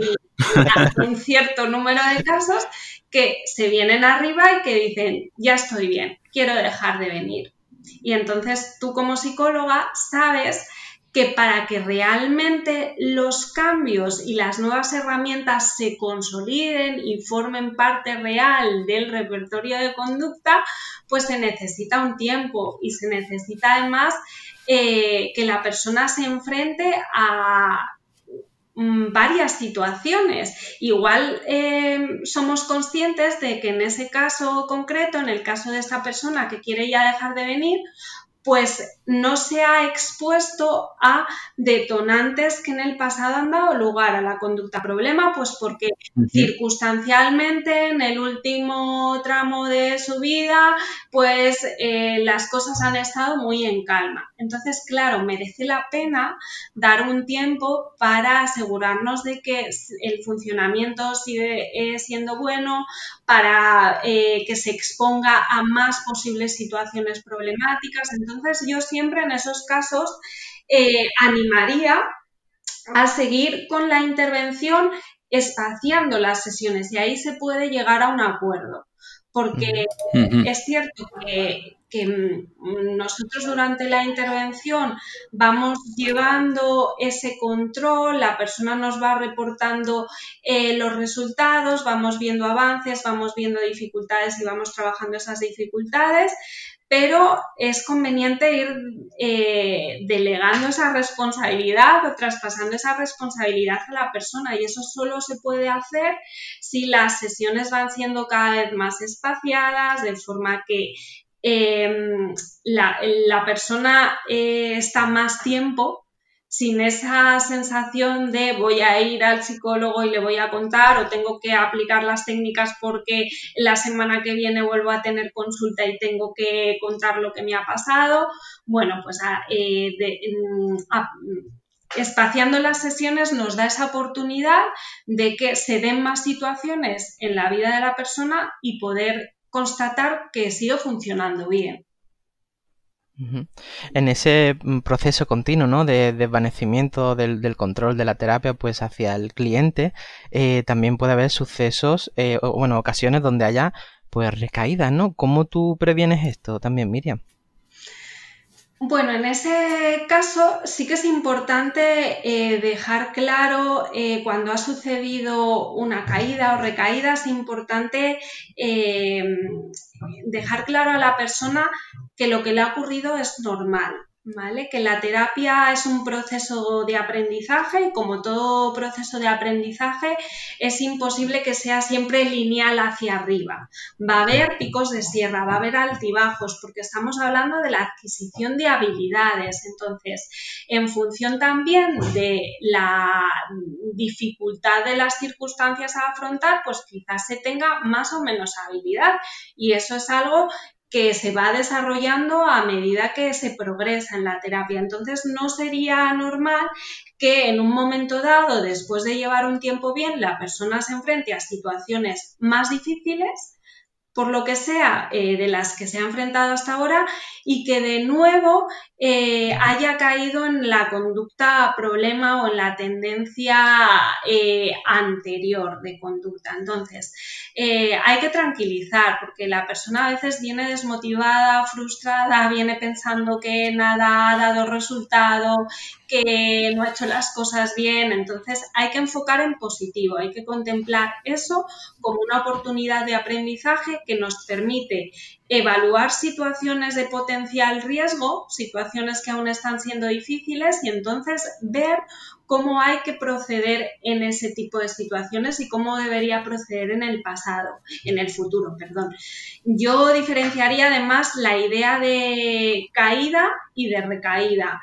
un cierto número de casos que se vienen arriba y que dicen, ya estoy bien, quiero dejar de venir. Y entonces tú como psicóloga sabes que para que realmente los cambios y las nuevas herramientas se consoliden y formen parte real del repertorio de conducta, pues se necesita un tiempo y se necesita además eh, que la persona se enfrente a mm, varias situaciones. Igual eh, somos conscientes de que en ese caso concreto, en el caso de esta persona que quiere ya dejar de venir, pues no se ha expuesto a detonantes que en el pasado han dado lugar a la conducta problema, pues porque circunstancialmente en el último tramo de su vida, pues eh, las cosas han estado muy en calma. Entonces, claro, merece la pena dar un tiempo para asegurarnos de que el funcionamiento sigue siendo bueno, para eh, que se exponga a más posibles situaciones problemáticas. Entonces yo siempre en esos casos eh, animaría a seguir con la intervención espaciando las sesiones y ahí se puede llegar a un acuerdo. Porque es cierto que, nosotros durante la intervención vamos llevando ese control, la persona nos va reportando eh, los resultados, vamos viendo avances, vamos viendo dificultades y vamos trabajando esas dificultades, pero es conveniente ir eh, delegando esa responsabilidad o traspasando esa responsabilidad a la persona y eso solo se puede hacer si las sesiones van siendo cada vez más espaciadas, de forma que em, la, persona eh, está más tiempo sin esa sensación de voy a ir al psicólogo y le voy a contar o tengo que aplicar las técnicas porque la semana que viene vuelvo a tener consulta y tengo que contar lo que me ha pasado. Bueno, pues eh, espaciando las sesiones nos da esa oportunidad de que se den más situaciones en la vida de la persona y poder constatar que sigue funcionando bien. En ese mm, proceso continuo ¿no? de desvanecimiento del, control de la terapia pues hacia el cliente, eh, también puede haber sucesos eh, o bueno, ocasiones donde haya pues recaídas, ¿no? ¿Cómo tú previenes esto también, Miriam? Bueno, en ese caso sí que es importante eh, dejar claro cuando ha sucedido una caída o recaída, es importante dejar claro a la persona que lo que le ha ocurrido es normal, ¿vale? Que la terapia es un proceso de aprendizaje y como todo proceso de aprendizaje es imposible que sea siempre lineal hacia arriba. Va a haber picos de sierra, va a haber altibajos, porque estamos hablando de la adquisición de habilidades. Entonces, en función también de la dificultad de las circunstancias a afrontar, pues quizás se tenga más o menos habilidad y eso es algo que se va desarrollando a medida que se progresa en la terapia. Entonces, no sería normal que en un momento dado, después de llevar un tiempo bien, la persona se enfrente a situaciones más difíciles por lo que sea, eh, de las que se ha enfrentado hasta ahora y que de nuevo eh, haya caído en la conducta problema o en la tendencia eh, anterior de conducta. Entonces, hay que tranquilizar porque la persona a veces viene desmotivada, frustrada, viene pensando que nada ha dado resultado, que no ha hecho las cosas bien. Entonces, hay que enfocar en positivo, hay que contemplar eso como una oportunidad de aprendizaje que nos permite evaluar situaciones de potencial riesgo, situaciones que aún están siendo difíciles y entonces ver cómo hay que proceder en ese tipo de situaciones y cómo debería proceder en el pasado, en el futuro, perdón. Yo diferenciaría además la idea de caída y de recaída.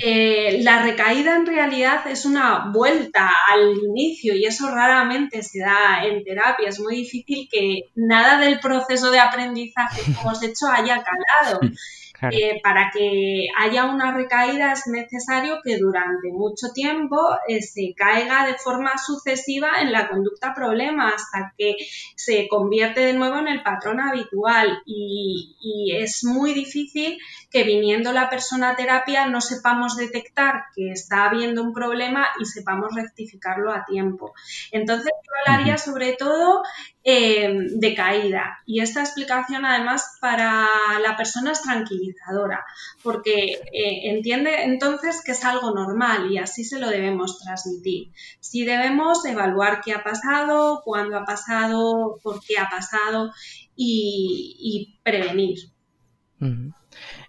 Eh, la recaída en realidad es una vuelta al inicio y eso raramente se da en terapia. Es muy difícil que nada del proceso de aprendizaje que hemos hecho haya calado. Eh, para que haya una recaída es necesario que durante mucho tiempo eh, se caiga de forma sucesiva en la conducta problema hasta que se convierte de nuevo en el patrón habitual y, y es muy difícil que viniendo la persona a terapia no sepamos detectar que está habiendo un problema y sepamos rectificarlo a tiempo. Entonces yo hablaría sobre todo eh, de caída y esta explicación además para la persona es tranquilizadora porque eh, entiende entonces que es algo normal y así se lo debemos transmitir. Si debemos evaluar qué ha pasado, cuándo ha pasado, por qué ha pasado y, prevenir.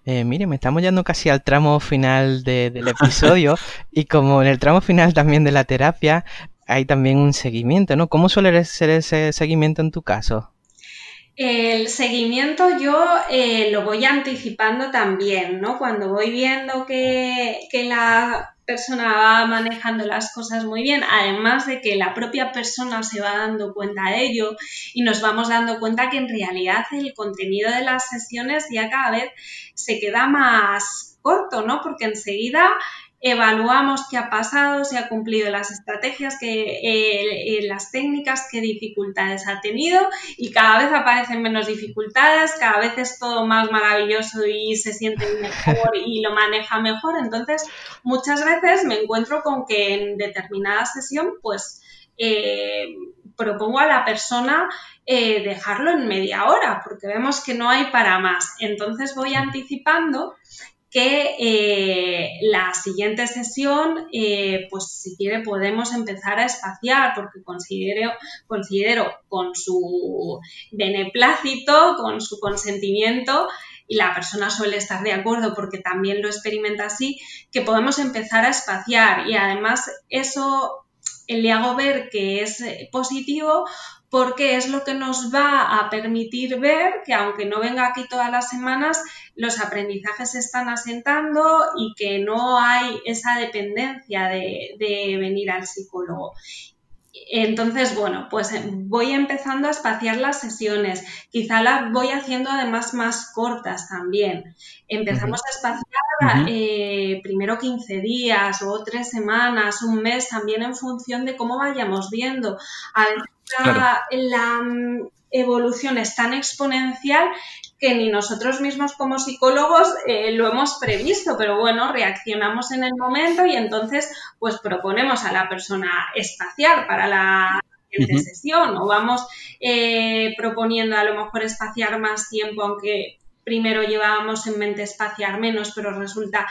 Eh, mire, me estamos yendo casi al tramo final del episodio y como en el tramo final también de la terapia hay también un seguimiento, ¿no? ¿Cómo suele ser ese seguimiento en tu caso? El seguimiento yo eh, lo voy anticipando también, ¿no? Cuando voy viendo que, que, la persona va manejando las cosas muy bien, además de que la propia persona se va dando cuenta de ello y nos vamos dando cuenta que en realidad el contenido de las sesiones ya cada vez se queda más corto, ¿no? Porque enseguida evaluamos qué ha pasado, si ha cumplido las estrategias, que, eh, eh, las técnicas, qué dificultades ha tenido y cada vez aparecen menos dificultades, cada vez es todo más maravilloso y se siente mejor y lo maneja mejor. Entonces, muchas veces me encuentro con que en determinada sesión, pues eh, propongo a la persona dejarlo en media hora, porque vemos que no hay para más. Entonces voy anticipando que eh, la siguiente sesión, eh, pues si quiere podemos empezar a espaciar, porque considero, considero con su beneplácito, con su consentimiento, y la persona suele estar de acuerdo porque también lo experimenta así, que podemos empezar a espaciar. Y además eso le hago ver que es positivo porque es lo que nos va a permitir ver que aunque no venga aquí todas las semanas, los aprendizajes se están asentando y que no hay esa dependencia de, venir al psicólogo. Entonces, bueno, pues eh, voy empezando a espaciar las sesiones. Quizá las voy haciendo además más cortas también. Empezamos a espaciar eh, primero 15 días o tres semanas, un mes, también en función de cómo vayamos viendo. A la, mm, evolución es tan exponencial que ni nosotros mismos como psicólogos eh, lo hemos previsto, pero bueno, reaccionamos en el momento y entonces pues proponemos a la persona espaciar para la siguiente sesión o vamos eh, proponiendo a lo mejor espaciar más tiempo, aunque primero llevábamos en mente espaciar menos, pero resulta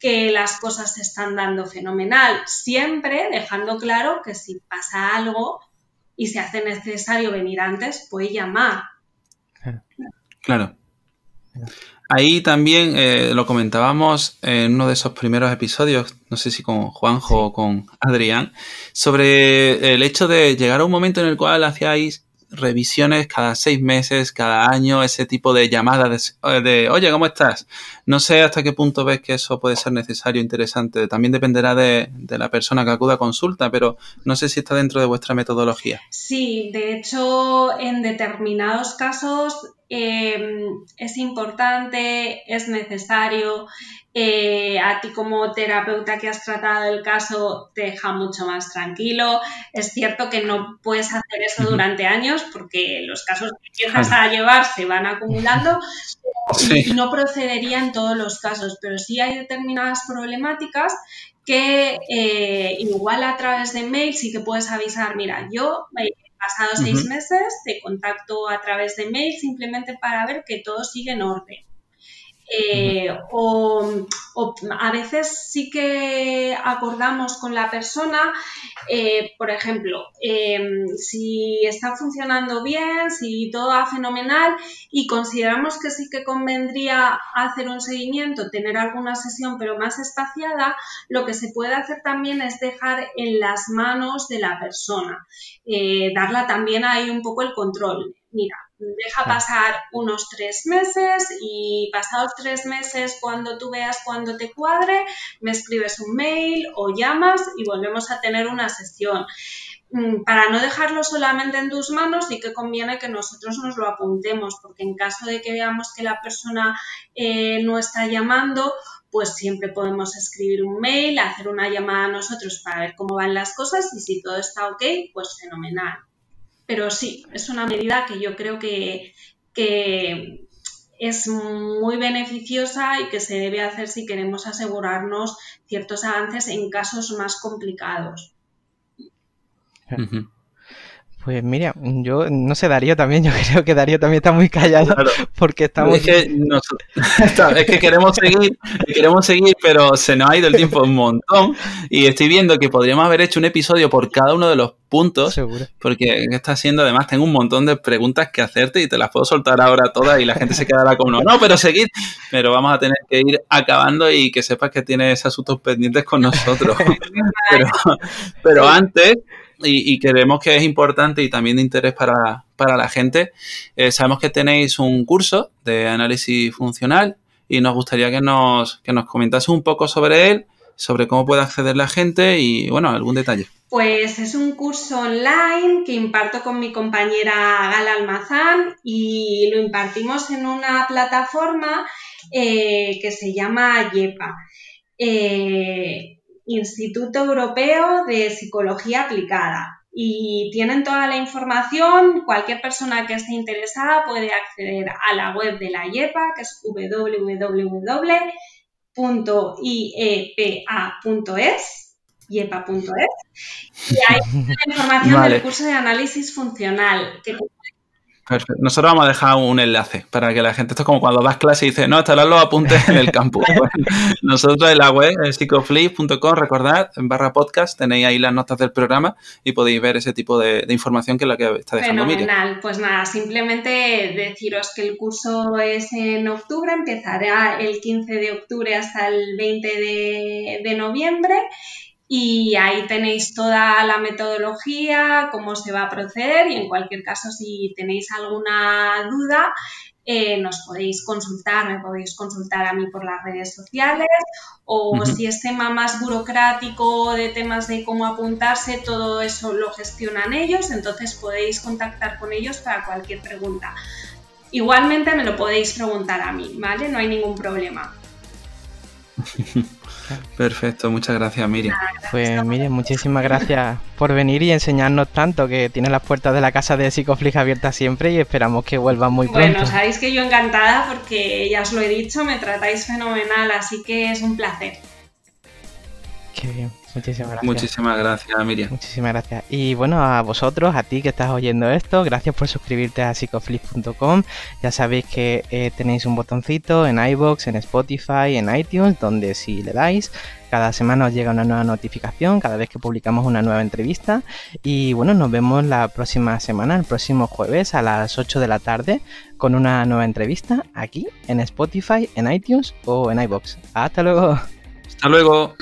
que las cosas se están dando fenomenal, siempre dejando claro que si pasa algo, y se hace necesario venir antes, puede llamar. Claro. Ahí también eh, lo comentábamos en uno de esos primeros episodios, no sé si con Juanjo o con Adrián, sobre el hecho de llegar a un momento en el cual hacíais revisiones cada seis meses, cada año, ese tipo de llamadas de, oye, ¿cómo estás? No sé hasta qué punto ves que eso puede ser necesario, interesante. También dependerá de, de, la persona que acuda a consulta, pero no sé si está dentro de vuestra metodología. Sí, de hecho, en determinados casos eh, es importante, es necesario. Eh, a ti como terapeuta que has tratado el caso te deja mucho más tranquilo. Es cierto que no puedes hacer eso durante años porque los casos que empiezas a llevar se van acumulando y no procedería en todos los casos, pero sí hay determinadas problemáticas que eh, igual a través de mail sí que puedes avisar, mira, yo he pasado seis meses, te contacto a través de mail simplemente para ver que todo sigue en orden. Eh, o, a veces sí que acordamos con la persona, eh, por ejemplo, em, si está funcionando bien, si todo va fenomenal y consideramos que sí que convendría hacer un seguimiento, tener alguna sesión pero más espaciada, lo que se puede hacer también es dejar en las manos de la persona, eh, darla también ahí un poco el control. Mira, deja pasar unos tres meses y pasados tres meses, cuando tú veas cuando te cuadre, me escribes un mail o llamas y volvemos a tener una sesión. Mm, para no dejarlo solamente en tus manos, sí que conviene que nosotros nos lo apuntemos, porque en caso de que veamos que la persona eh, no está llamando, pues siempre podemos escribir un mail, hacer una llamada a nosotros para ver cómo van las cosas y si todo está ok, pues fenomenal. Pero sí, es una medida que yo creo que, es muy beneficiosa y que se debe hacer si queremos asegurarnos ciertos avances en casos más complicados. Pues mira, yo no sé, Darío también, yo creo que Darío también está muy callado porque estamos... Es que, es que queremos seguir, queremos seguir, pero se nos ha ido el tiempo un montón y estoy viendo que podríamos haber hecho un episodio por cada uno de los puntos, Seguro. porque está haciendo, además tengo un montón de preguntas que hacerte y te las puedo soltar ahora todas y la gente se quedará como, no, no, pero seguid, pero vamos a tener que ir acabando y que sepas que tienes asuntos pendientes con nosotros. pero, pero antes y, creemos que es importante y también de interés para, la gente. Eh, sabemos que tenéis un curso de análisis funcional y nos gustaría que nos, que nos comentase un poco sobre él, sobre cómo puede acceder la gente y, bueno, algún detalle. Pues es un curso online que imparto con mi compañera Gala Almazán y lo impartimos en una plataforma eh, que se llama YEPA. Eh, Instituto Europeo de Psicología Aplicada. Y tienen toda la información, cualquier persona que esté interesada puede acceder a la web de la IEPA, que es www.iepa.es, iepa.es, y hay la información del curso de análisis funcional, que Perfecto. Nosotros vamos a dejar un enlace para que la gente, esto es como cuando das clase y dices, no, estarán los apuntes en el campus. nosotros en la web, psicoflip.com, recordad, en barra podcast, tenéis ahí las notas del programa y podéis ver ese tipo de, información que es la que está dejando Fenomenal. Pues nada, simplemente deciros que el curso es en octubre, empezará el 15 de octubre hasta el 20 de, de noviembre y ahí tenéis toda la metodología, cómo se va a proceder y en cualquier caso si tenéis alguna duda eh, nos podéis consultar, me podéis consultar a mí por las redes sociales o si es tema más burocrático de temas de cómo apuntarse, todo eso lo gestionan ellos, entonces podéis contactar con ellos para cualquier pregunta. Igualmente me lo podéis preguntar a mí, ¿vale? No hay ningún problema. Perfecto, muchas gracias Miriam. Pues Miriam, muchísimas gracias por venir y enseñarnos tanto, que tiene las puertas de la casa de Psicoflix abiertas siempre y esperamos que vuelva muy pronto. Bueno, sabéis que yo encantada porque ya os lo he dicho, me tratáis fenomenal, así que es un placer. Qué bien. Muchísimas gracias. Muchísimas gracias, Miriam. Muchísimas gracias. Y bueno, a vosotros, a ti que estás oyendo esto, gracias por suscribirte a psicoflix.com. Ya sabéis que eh, tenéis un botoncito en iBox, en Spotify, en iTunes, donde si le dais, cada semana os llega una nueva notificación, cada vez que publicamos una nueva entrevista. Y bueno, nos vemos la próxima semana, el próximo jueves a las 8 de la tarde, con una nueva entrevista aquí en Spotify, en iTunes o en iBox. Hasta luego. Hasta luego.